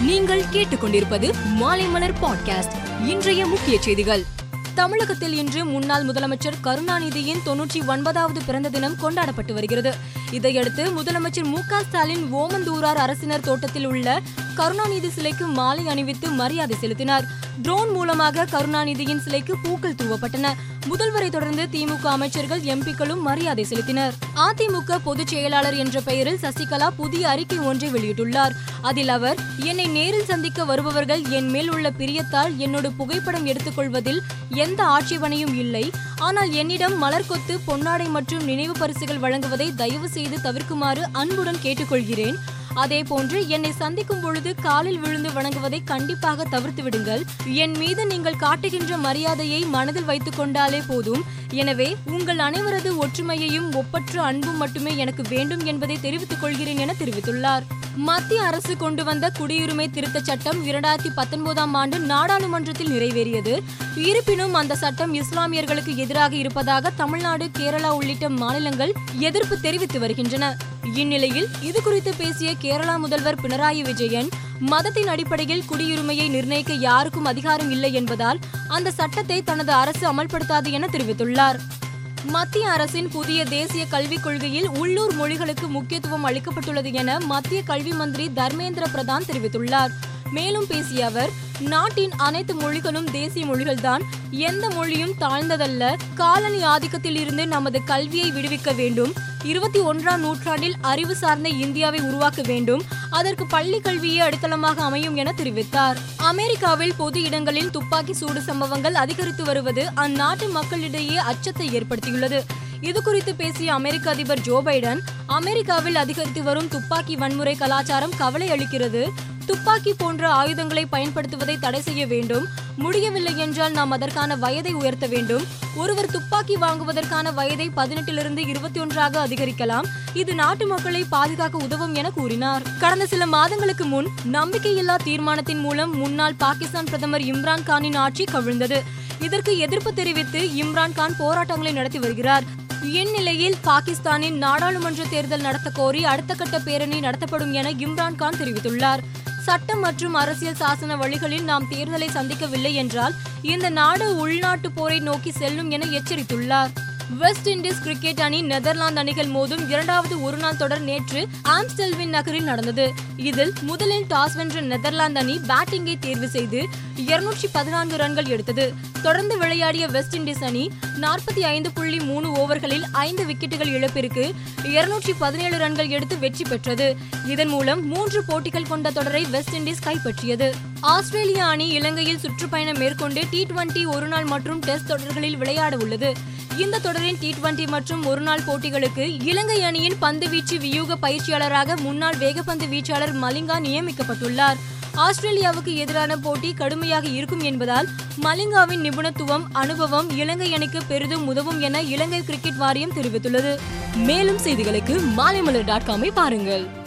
நீங்கள் கேட்டுக்கொண்டிருப்பது மாலைமலர் பாட்காஸ்ட். இன்றைய முக்கிய செய்திகள். தமிழகத்தில் இன்று முன்னாள் முதலமைச்சர் கருணாநிதியின் தொன்னூற்றி ஒன்பதாவது பிறந்த தினம் கொண்டாடப்பட்டு வருகிறது. இதையடுத்து முதலமைச்சர் மு க ஸ்டாலின் ஓமந்தூரார் அரசினர் தோட்டத்தில் உள்ள கருணாநிதி சிலைக்கு மாலை அணிவித்து மரியாதை செலுத்தினார். ட்ரோன் மூலமாக கருணாநிதியின் சிலைக்கு பூக்கள் தூவப்பட்டன. முதல்வரை தொடர்ந்து திமுக அமைச்சர்கள் எம்பிக்களும் மரியாதை செலுத்தினர். அதிமுக பொதுச் செயலாளர் என்ற பெயரில் சசிகலா புதிய அறிக்கை ஒன்றை வெளியிட்டுள்ளார். அதில் அவர் என்னை நேரில் சந்திக்க வருபவர்கள் என் மேல் உள்ள பிரியத்தால் என்னோட புகைப்படம் எடுத்துக்கொள்வதில் எந்த ஆட்சேபனையும் இல்லை. ஆனால் என்னிடம் மலர் கொத்து பொன்னாடை மற்றும் நினைவு பரிசுகள் வழங்குவதை தயவு செய்து தவிர்க்குமாறு அன்புடன் கேட்டுக்கொள்கிறேன். அதே போன்று என்னை சந்திக்கும் பொழுது காலில் விழுந்து வணங்குவதை கண்டிப்பாக தவிர்த்து விடுங்கள். என் மீது நீங்கள் காட்டுகின்ற மரியாதையை மனதில் வைத்துக் கொண்டாலே போதும். எனவே உங்கள் அனைவரது ஒற்றுமையையும் ஒப்பற்ற அன்பும் மட்டுமே எனக்கு வேண்டும் என்பதை தெரிவித்துக் கொள்கிறேன் என தெரிவித்துள்ளார். மத்திய அரசு கொண்டு வந்த குடியுரிமை திருத்தச் சட்டம் இரண்டாயிரத்தி பத்தொன்பதாம் ஆண்டு நாடாளுமன்றத்தில் நிறைவேறியது. இருப்பினும் அந்த சட்டம் இஸ்லாமியர்களுக்கு எதிராக இருப்பதாக தமிழ்நாடு கேரளா உள்ளிட்ட மாநிலங்கள் எதிர்ப்பு தெரிவித்து வருகின்றன. இந்நிலையில் இது குறித்து பேசிய கேரளா முதல்வர் பினராயி விஜயன் மதத்தின் அடிப்படையில் குடியுரிமையை நிர்ணயிக்க யாருக்கும் அதிகாரம் இல்லை என்பதால் அந்த சட்டத்தை தனது அரசு அமல்படுத்தாது என தெரிவித்துள்ளார். மத்திய அரசின் புதிய தேசிய கல்விக் கொள்கையில் உள்ளூர் மொழிகளுக்கு முக்கியத்துவம் அளிக்கப்பட்டுள்ளது என மத்திய கல்வி மந்திரி தர்மேந்திர பிரதான் தெரிவித்துள்ளார். மேலும் பேசிய அவர் நாட்டின் அனைத்து மொழிகளும் தேசிய மொழிகள்தான். எந்த மொழியும் தாழ்ந்ததல்ல. காலனி ஆதிக்கத்தில் இருந்து நமது கல்வியை விடுவிக்க வேண்டும். இருபத்தி ஒன்றாம் நூற்றாண்டில் அறிவு சார்ந்த இந்தியாவை உருவாக்க வேண்டும். அதற்கு பள்ளி கல்வியே அடித்தளமாக அமையும் என தெரிவித்தார். அமெரிக்காவில் பொது இடங்களில் துப்பாக்கி சூடு சம்பவங்கள் அதிகரித்து வருவது அந்நாட்டு மக்களிடையே அச்சத்தை ஏற்படுத்தியுள்ளது. இது குறித்து பேசிய அமெரிக்க அதிபர் ஜோ பைடன் அமெரிக்காவில் அதிகரித்து வரும் துப்பாக்கி வன்முறை கலாச்சாரம் கவலை அளிக்கிறது. துப்பாக்கி போன்ற ஆயுதங்களை பயன்படுத்துவதை தடை செய்ய வேண்டும். முடியவில்லை என்றால் நாம் அதற்கான வயதை உயர்த்த வேண்டும். ஒருவர் துப்பாக்கி வாங்குவதற்கான வயதை பதினெட்டிலிருந்து இருபத்தி ஒன்றாக அதிகரிக்கலாம். இது நாட்டு மக்களை பாதுகாக்க உதவும் என கூறினார். கடந்த சில மாதங்களுக்கு முன் நம்பிக்கையில்லா தீர்மானத்தின் மூலம் முன்னாள் பாகிஸ்தான் பிரதமர் இம்ரான் கானின் ஆட்சி கவிழ்ந்தது. இதற்கு எதிர்ப்பு தெரிவித்து இம்ரான் கான் போராட்டங்களை நடத்தி வருகிறார். இந்நிலையில் பாகிஸ்தானின் நாடாளுமன்ற தேர்தல் நடத்த கோரி அடுத்த கட்ட பேரணி நடத்தப்படும் என இம்ரான் கான் தெரிவித்துள்ளார். சட்டம் மற்றும் அரசியல் சாசன வழிகளில் நாம் தேர்தலை சந்திக்கவில்லை என்றால் இந்த நாடு உள்நாட்டு போரை நோக்கி செல்லும் என எச்சரித்துள்ளார். வெஸ்ட் இண்டீஸ் கிரிக்கெட் அணி நெதர்லாந்து அணிகள் மோதும் இரண்டாவது ஒருநாள் தொடர் நேற்று ஆம்ஸ்டெல்வின் நகரில் நடந்தது. இதில் முதலில் டாஸ் வென்ற நெதர்லாந்து அணி பேட்டிங்கை தேர்வு செய்து இருநூற்றி பதினான்கு ரன்கள் எடுத்தது. தொடர்ந்து விளையாடிய வெஸ்ட் இண்டீஸ் அணி நாற்பத்தி ஐந்து புள்ளி மூணு ஓவர்களில் ஐந்து விக்கெட்டுகள் இழப்பிற்கு இருநூற்றி பதினேழு ரன்கள் எடுத்து வெற்றி பெற்றது. இதன் மூலம் மூன்று போட்டிகள் கொண்ட தொடரை வெஸ்ட் இண்டீஸ் கைப்பற்றியது. ஆஸ்திரேலிய அணி இலங்கையில் சுற்றுப்பயணம் மேற்கொண்டு டி டுவெண்டி ஒருநாள் மற்றும் டெஸ்ட் தொடர்களில் விளையாட உள்ளது இந்த தொடரின் டி டுவெண்டி மற்றும் ஒருநாள் போட்டிகளுக்கு இலங்கை அணியின் பந்து வீச்சு வியூக பயிற்சியாளராக முன்னாள் வேகப்பந்து வீச்சாளர் மலிங்கா நியமிக்கப்பட்டுள்ளார். ஆஸ்திரேலியாவுக்கு எதிரான போட்டி கடுமையாக இருக்கும் என்பதால் மலிங்காவின் நிபுணத்துவம் அனுபவம் இலங்கை அணிக்கு பெரிதும் உதவும் என இலங்கை கிரிக்கெட் வாரியம் தெரிவித்துள்ளது. மேலும் செய்திகளுக்கு மாலைமலர் டாட் காமை பாருங்கள்.